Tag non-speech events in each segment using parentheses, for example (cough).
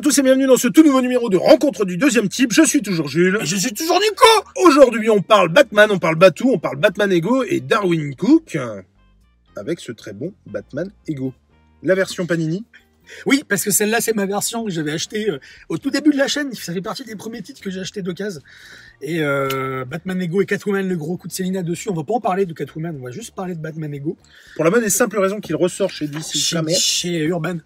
À tous et bienvenue dans ce tout nouveau numéro de Rencontre du deuxième type. Je suis toujours Jules. Et je suis toujours Nico Aujourd'hui, on parle Batman, on parle Batou, on parle Batman Ego et Darwin Cook avec ce très bon Batman Ego. La version Panini. Oui, parce que celle-là, c'est ma version que j'avais achetée euh, au tout début de la chaîne. Ça fait partie des premiers titres que j'ai acheté d'occasion. Et euh, Batman Ego et Catwoman, le gros coup de Selina dessus. On va pas en parler de Catwoman, on va juste parler de Batman Ego. Pour la bonne et simple raison qu'il ressort chez DC Chez, chez Urban.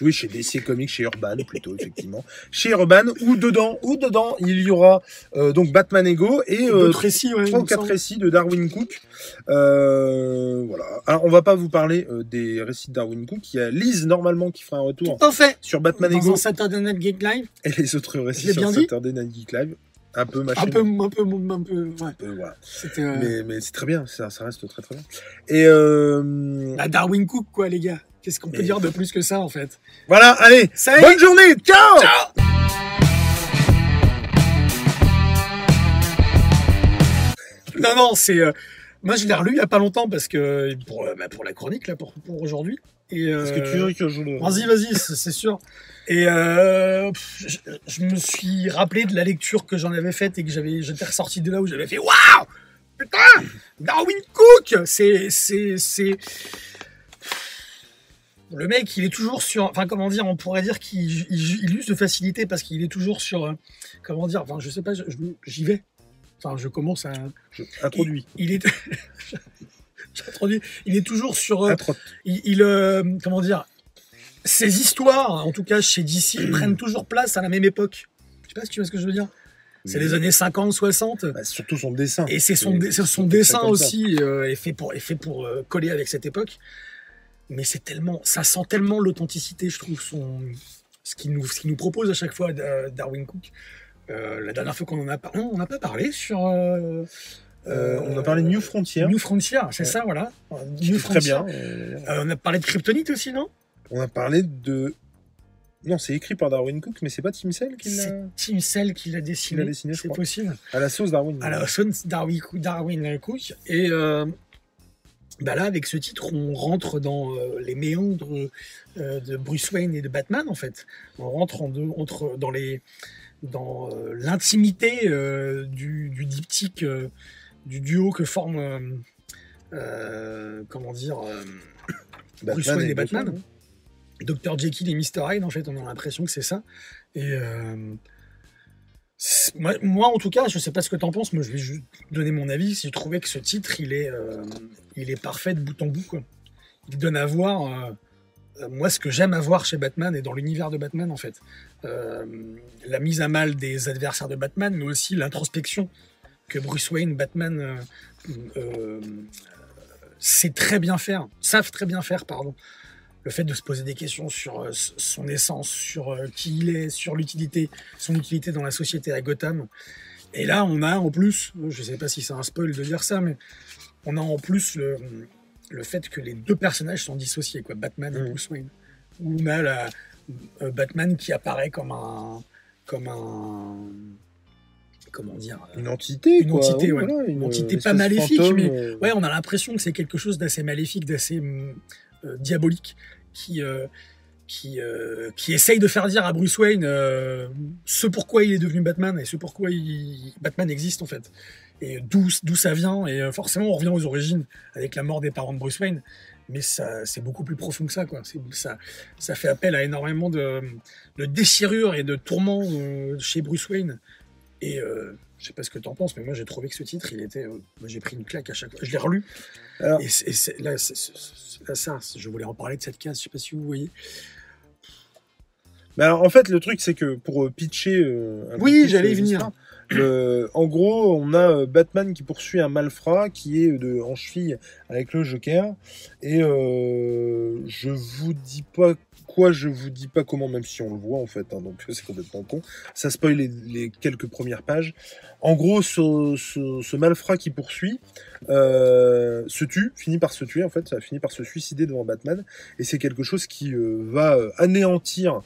Oui, chez DC Comics, chez Urban plutôt, effectivement. (laughs) Chez Urban, ou dedans, ou dedans, il y aura euh, donc Batman Ego et euh, récits, ouais, il trois ou me quatre semble. récits de Darwin Cook. Euh, voilà. Alors, on va pas vous parler euh, des récits de Darwin Cook. Il y a Lise, normalement, qui fera un retour Tout fait sur Batman Dans Ego Saturday Night Geek Live. et les autres récits sur Saturday Night Geek Live. Un peu machin. Un peu, un peu, un peu, ouais. un peu, voilà. C'était euh, Mais, mais c'est très bien, ça, ça reste très très bien. Et euh, la Darwin Cook, quoi, les gars. Qu'est-ce qu'on peut Mais- dire de plus que ça, en fait? Voilà, allez, Salut bonne journée, ciao Non, non, c'est. euh, moi, je l'ai relu il y a pas longtemps parce que pour, euh, bah, pour la chronique là, pour, pour aujourd'hui. Et Est-ce que euh, tu veux que je le... Vas-y, vas-y, c'est sûr. Et euh, je, je me suis rappelé de la lecture que j'en avais faite et que j'avais, j'étais ressorti de là où j'avais fait waouh, putain, Darwin Cook, c'est, c'est, c'est. Le mec, il est toujours sur. Enfin, comment dire, on pourrait dire qu'il il, il use de facilité parce qu'il est toujours sur. euh, Comment dire, enfin, je sais pas, j'y vais. Enfin, je commence à. Je- Introduit. Il est. (laughs) J'introduis. Il est toujours sur. euh, il, il, euh, comment dire, ces histoires, en tout cas chez DC, (clears throat) prennent toujours place à la même époque. Je sais pas si tu vois ce que je veux dire. C'est les années 50, 60. Bah, surtout son dessin. Et c'est son, dessin aussi euh, est fait pour, est fait pour euh, coller avec cette époque. Mais c'est tellement, ça sent tellement l'authenticité, je trouve, son, ce qu'il nous, ce qu'il nous propose à chaque fois, euh, Darwin Cook. Euh, la dernière fois qu'on en a parlé, on n'a pas parlé sur. euh, Euh, on a parlé de New Frontier. New Frontier, c'est Ouais. ça, voilà. New très bien. On a parlé de Kryptonite aussi, non? On a parlé de... Non, c'est écrit par Darwin Cook, mais c'est pas Tim Sale qui l'a... C'est Tim Cell qui l'a dessiné. Dessiné, c'est possible. À la sauce Darwin. À la sonne Darwin, Darwin Cook. Et bah là, avec ce titre, on rentre dans euh, les méandres euh, de Bruce Wayne et de Batman, en fait. On rentre en deux- entre, dans les dans euh, l'intimité du, du diptyque, du duo que forme, euh, comment dire, (coughs) Bruce Wayne et Batman. Batman, Dr. Jekyll et Mr. Hyde, en fait, on a l'impression que c'est ça. Et moi, en tout cas, je sais pas ce que t'en penses, moi je vais juste donner mon avis. Si je trouvais que ce titre, il est, euh, parfait de bout en bout. Il donne à voir, euh, euh, moi, ce que j'aime avoir chez Batman et dans l'univers de Batman, en fait. La mise à mal des adversaires de Batman, mais aussi l'introspection que Bruce Wayne, Batman, sait très bien faire, savent très bien faire, pardon le fait de se poser des questions sur euh, son essence, sur euh, qui il est, sur l'utilité, son utilité dans la société à Gotham. Et là, on a en plus, je sais pas si c'est un spoil de dire ça, mais on a en plus le, le fait que les deux personnages sont dissociés, quoi, Batman et Mhm. Bruce Wayne. Où on a la, euh, Batman qui apparaît comme un, comme un, comment dire, Une entité, Une quoi. entité, ouais. voilà, Une entité pas maléfique, fantôme, mais- Ouais, on a l'impression que c'est quelque chose d'assez maléfique, d'assez diabolique, qui, euh, qui, euh, qui essaye de faire dire à Bruce Wayne euh, ce pourquoi il est devenu Batman et ce pourquoi Batman existe en fait. Et d'où ça vient. Et euh, forcément, on revient aux origines avec la mort des parents de Bruce Wayne. Mais c'est beaucoup plus profond que ça, quoi. Ça, ça fait appel à énormément de, de déchirures et de tourments euh, chez Bruce Wayne. Et euh, je sais pas ce que t'en penses, mais moi j'ai trouvé que ce titre, il était. euh, j'ai pris une claque à chaque fois. Je l'ai relu. Alors- Et, là, ça, je voulais en parler de cette case, je sais pas si vous voyez. Mais alors, en fait, le truc, c'est que pour euh, pitcher. euh, Oui, j'allais y venir. en gros, on a Batman qui poursuit un malfrat qui est de, en cheville avec le Joker. Et euh, je vous dis pas quoi, je vous dis pas comment, même si on le voit en fait, hein, donc (laughs) c'est complètement con. Ça spoil les, quelques premières pages. En gros, ce, malfrat qui poursuit euh, se tue, finit par se tuer en fait, ça finit par se suicider devant Batman. Et c'est quelque chose qui euh, va euh, anéantir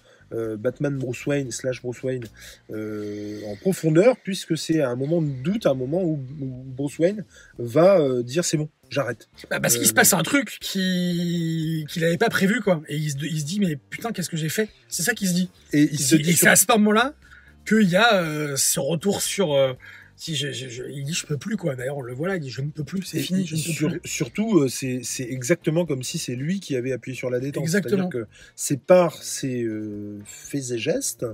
Batman Bruce Wayne slash Bruce Wayne en profondeur puisque c'est un moment de doute, un moment où, Bruce Wayne va dire c'est bon, j'arrête. Bah, parce qu'il Euh, se passe un truc qui qu'il avait pas prévu quoi. Et il se, il se dit mais putain qu'est-ce que j'ai fait? C'est ça qu'il se dit. Et il Il se se dit dit sur- c'est à ce moment-là qu'il y a euh, ce retour sur. euh, si je, je- je- il dit je peux plus quoi. D'ailleurs on le voit là, il dit je ne peux plus, c'est fini, je ne peux sur- plus. Surtout, euh, c'est c'est exactement comme si c'est lui qui avait appuyé sur la détente. Exactement. C'est-à-dire que c'est par ses euh, faits et gestes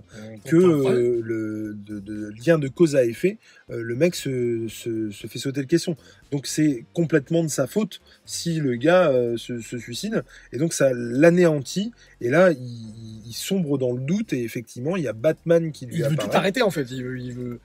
que euh, le de, de lien de cause à effet, euh, le mec se, se, se fait sauter le caisson. Donc c'est complètement de sa faute si le gars se, se suicide. Et donc ça l'anéantit. Et là, il, il sombre dans le doute. Et effectivement, il y a Batman qui lui il veut tout arrêter en fait. Il veut, il veut...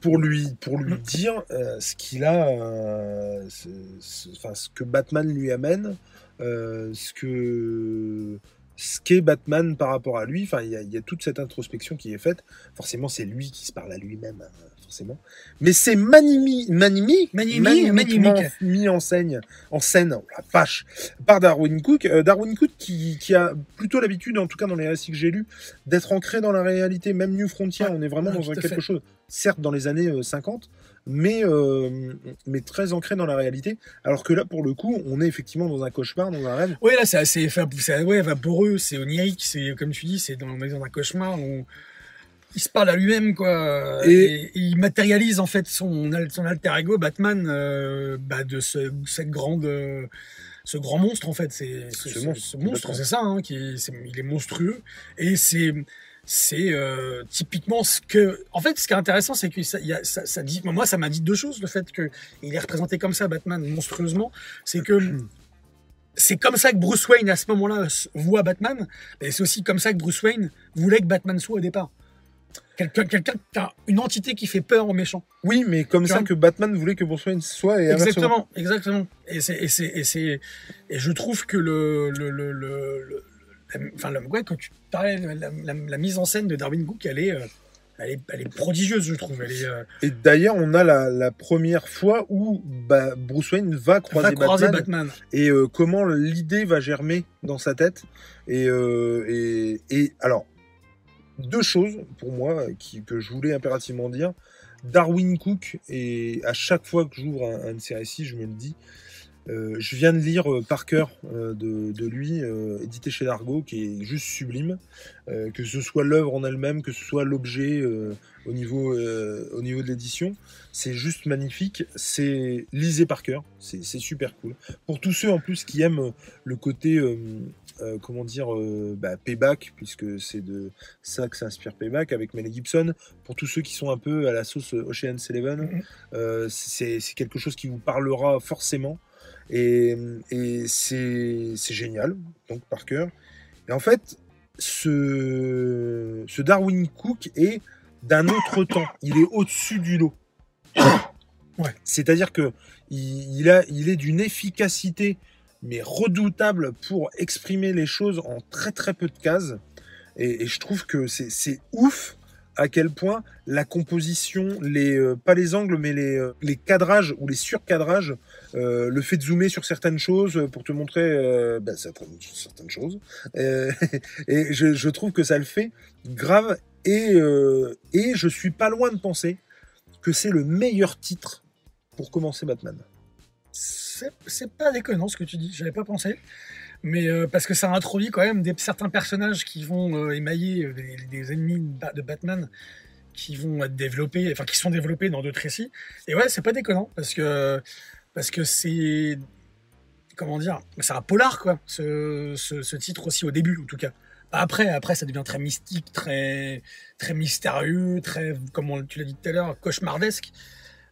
pour lui, pour lui Mm. dire euh, ce qu'il a, euh, ce, ce- enfin, ce que Batman lui amène, euh, ce que ce qu'est Batman par rapport à lui. Enfin, il y, a- il y a toute cette introspection qui est faite. Forcément, c'est lui qui se parle à lui-même, hein, forcément. Mais c'est manimi, manimi, Manimi- manimique. mis en scène, en scène, oh la vache, par Darwin Cook. Euh, Darwin Cook qui, qui a plutôt l'habitude, en tout cas dans les récits que j'ai lus, d'être ancré dans la réalité. Même New Frontier, Ouais, on est vraiment ouais, dans quelque fait. chose, certes dans les années euh, 50, mais, euh, mais très ancré dans la réalité. Alors que là, pour le coup, on est effectivement dans un cauchemar, dans un rêve. Ouais là c'est assez ouais, vaporeux, c'est onirique, c'est comme tu dis, c'est dans, dans un cauchemar où il se parle à lui-même quoi Et- et, et il matérialise en fait son, son alter ego Batman euh, bah, de ce, cette grande euh, ce grand monstre en fait c'est ce, monstre, c'est ça hein, qui est, il est monstrueux et c'est c'est euh, typiquement ce que en fait ce qui est intéressant c'est que ça, il y a, ça, ça dit moi ça m'a dit deux choses le fait que il est représenté comme ça Batman monstrueusement. C'est que c'est comme ça que Bruce Wayne à ce moment-là voit Batman et c'est aussi comme ça que Bruce Wayne voulait que Batman soit au départ. Quelqu'un quelqu'un qui a une entité qui fait peur aux méchants. Oui, mais comme ça que Batman voulait que Bruce Wayne soit et. Exactement, exactement. Et c'est et c'est et c'est et je trouve que le le le, le, la- enfin le, ouais, quand tu parlais la, la, la- la mise en scène de Darwin Cook, elle est euh, elle est, elle est prodigieuse, je trouve. Elle est euh, Et d'ailleurs, on a la, la première fois où bah, Bruce Wayne va croiser, va croiser Batman, Batman. et euh, comment l'idée va germer dans sa tête. Et, euh, et, et alors, deux choses pour moi qui, que je voulais impérativement dire. Darwin Cook, et à chaque fois que j'ouvre un, un de ses récits, je me le dis. Euh, je viens de lire euh, par cœur euh, de, de lui, édité chez Largo, qui est juste sublime. Que ce soit l'œuvre en elle-même, que ce soit l'objet au, niveau, au niveau de l'édition, c'est juste magnifique. C'est lisez par cœur, c'est super cool. Pour tous ceux en plus qui aiment le côté, euh, comment dire, euh, bah, payback, puisque c'est de ça que s'inspire payback avec Mel Gibson. Pour tous ceux qui sont un peu à la sauce Ocean's Eleven, euh, c'est c'est quelque chose qui vous parlera forcément. Et, et c'est génial, donc par cœur. Et en fait, ce, ce Darwin Cook est d'un autre temps. Il est au-dessus du lot. (coughs) Ouais. C'est-à-dire que il, il a, il est d'une efficacité mais redoutable pour exprimer les choses en très très peu de cases. Et, et je trouve que c'est c'est ouf à quel point la composition, les, euh, pas les angles, mais les, euh, les cadrages ou les surcadrages, euh, le fait de zoomer sur certaines choses pour te montrer bah, certaines, choses. (laughs) Et je, trouve que ça le fait grave. Et, et je suis pas loin de penser que c'est le meilleur titre pour commencer Batman. C'est pas déconnant ce que tu dis, j'avais pas pensé. Mais euh, parce que ça introduit quand même des, certains personnages qui vont euh, émailler euh, des, des ennemis de Ba- de Batman qui vont être développés, enfin qui sont développés dans d'autres récits. Et ouais, c'est pas déconnant parce que parce que c'est comment dire, c'est un polar quoi, ce, ce, ce titre aussi au début en tout cas. Après, après, ça devient très mystique, très, très mystérieux, très, comme on- tu l'as dit tout à l'heure, cauchemardesque.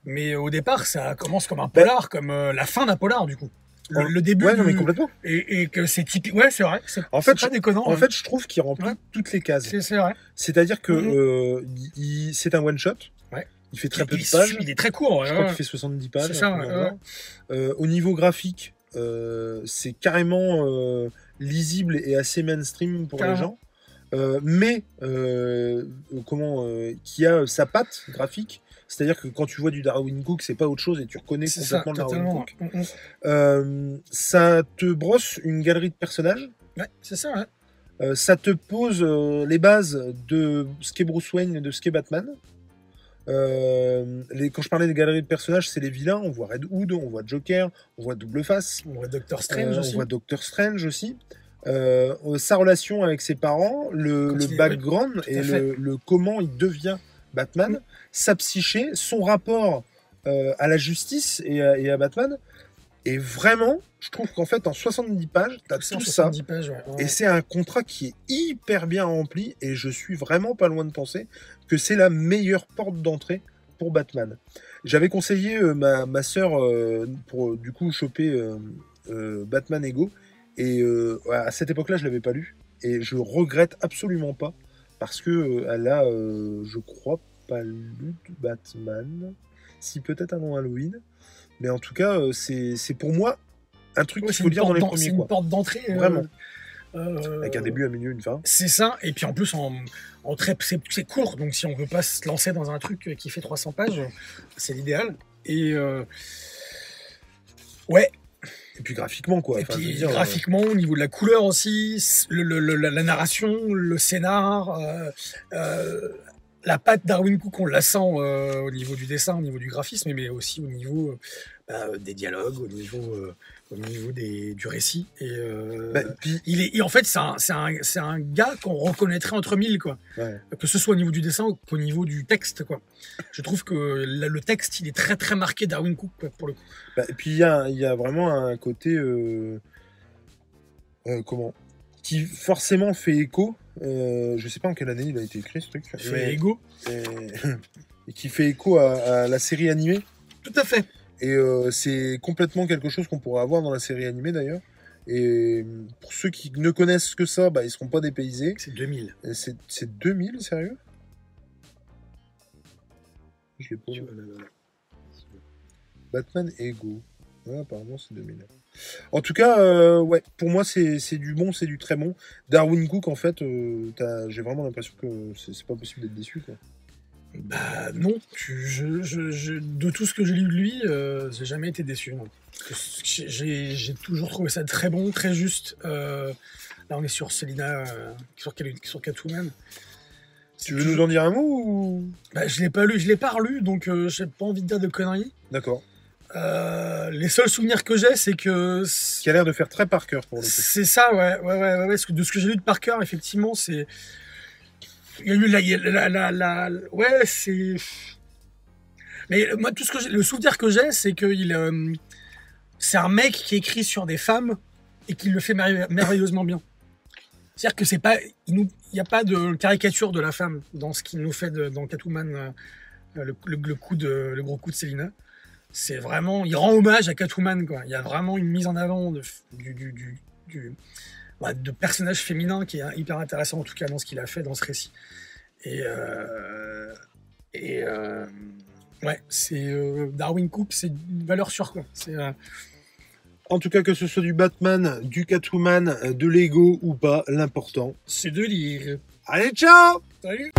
Mais au départ, ça commence comme un polar, comme la fin d'un polar, du coup. Le, début. Ouais, non, du- mais complètement. et, et que c'est typique. Ouais, c'est vrai. En fait, pas déconnant. En fait, je trouve qu'il remplit Ouais. toutes les cases. c'est vrai. C'est-à-dire que Mhm. euh, c'est un one shot. Ouais. Il fait très il, peu de pages. il est très court. Je crois qu'il fait 70 pages. Ça. Euh, au niveau graphique, euh, c'est carrément lisible et assez mainstream pour les gens. Mais comment qui a sa patte graphique. C'est-à-dire que quand tu vois du Darwin Cook, c'est pas autre chose et tu reconnais ça, complètement le Darwin. Cook. Mm, mm. Euh, ça te brosse une galerie de personnages? Ouais, c'est ça, ouais. Euh, ça te pose euh, les bases de ce qu'est Bruce Wayne et de ce qu'est Batman. Euh, les, quand je parlais des galeries de personnages, c'est les vilains. On voit Red Hood, on voit Joker, on voit Double Face, On voit Doctor Strange aussi. on voit Doctor Strange aussi. Sa relation avec ses parents, le, background et le, le comment il devient Batman, sa psyché, son rapport euh, à la justice et à, et à Batman. Et vraiment, je trouve qu'en fait, en 70 pages, tu as Tout ça en tout ça. 70 pages, ouais. Ouais. Et c'est un contrat qui est hyper bien rempli et je suis vraiment pas loin de penser que c'est la meilleure porte d'entrée pour Batman. J'avais conseillé euh, ma, ma sœur euh, pour du coup choper Batman Ego et à cette époque-là je l'avais pas lu et je regrette absolument pas parce que elle a je crois pas lu de Batman si peut-être avant Halloween mais en tout cas euh, c'est pour moi un truc Ouais, qu'il c'est faut lire dans porte les premiers C'est une porte d'entrée. euh, Vraiment. euh, avec un début un milieu une fin C'est ça, et puis en plus, en, en très, c'est, court, donc si on veut pas se lancer dans un truc qui fait 300 pages, c'est l'idéal. Et euh, ouais, Et puis graphiquement, quoi. et Enfin, puis euh, graphiquement, au niveau de la couleur aussi, le- le- le- la, narration, le scénar, la patte Darwin Cook, on la sent euh, au niveau du dessin, au niveau du graphisme, mais aussi au niveau euh, bah, des dialogues, au niveau, euh, au niveau des, du récit. Et, bah, puis, il est, et en fait, c'est un, gars qu'on reconnaîtrait entre mille, quoi. ouais. Que ce soit au niveau du dessin ou qu'au niveau du texte, quoi. Je trouve que la- le texte, il est très très marqué Darwin Cook, quoi, pour le coup. Bah, et puis il y a, y a vraiment un côté. comment Qui forcément fait écho. Euh, je sais pas en quelle année il a été écrit ce truc. Mais- Ego. et, (laughs) et qui fait écho à, à la série animée. Tout à fait. Et euh, c'est complètement quelque chose qu'on pourrait avoir dans la série animée d'ailleurs. Et pour ceux qui ne connaissent que ça, bah, ils seront pas dépaysés. C'est 2000. Et C'est c'est 2000, sérieux? Je l'ai pas. Batman Ego. Ouais, apparemment, c'est 2000. En tout cas, euh, ouais, pour moi, c'est du bon, c'est du très bon. Darwin Cook, en fait, euh, j'ai vraiment l'impression que c'est pas possible d'être déçu. Quoi. Bah non, tu- je, je- je- de tout ce que j'ai lu de lui, euh, j'ai jamais été déçu. J'ai toujours trouvé ça très bon, très juste. Là, on est sur Selina, sur, sur Catwoman. Tu veux nous en dire un mot ou... Bah, je l'ai pas lu, je l'ai pas relu, donc j'ai pas envie de dire de conneries. D'accord. Euh, les seuls souvenirs que j'ai, c'est que Qui a l'air de faire très par cœur pour le coup. c'est ça, ouais, ouais, ouais, ouais, de ce que j'ai lu de Parker, effectivement, c'est il y a eu la, ouais, c'est mais moi tout ce que le souvenir que j'ai, c'est que il euh, c'est un mec qui écrit sur des femmes et qui le fait merve- merveilleusement bien. C'est-à-dire que c'est pas, il nous- n'y a pas de caricature de la femme dans ce qu'il nous fait de- dans Catwoman, euh, le, le- le coup de, le gros coup de Selina. C'est vraiment, il rend hommage à Catwoman, quoi. Il y a vraiment une mise en avant de, du, du, du- du- bah, de personnages féminins qui est hyper intéressant, en tout cas dans ce qu'il a fait dans ce récit. Et, euh, et euh, ouais, c'est euh, Darwin Cook, c'est une valeur sûre, quoi. C'est En tout cas, que ce soit du Batman, du Catwoman, de Lego ou pas, l'important. c'est de lire. Allez, ciao Salut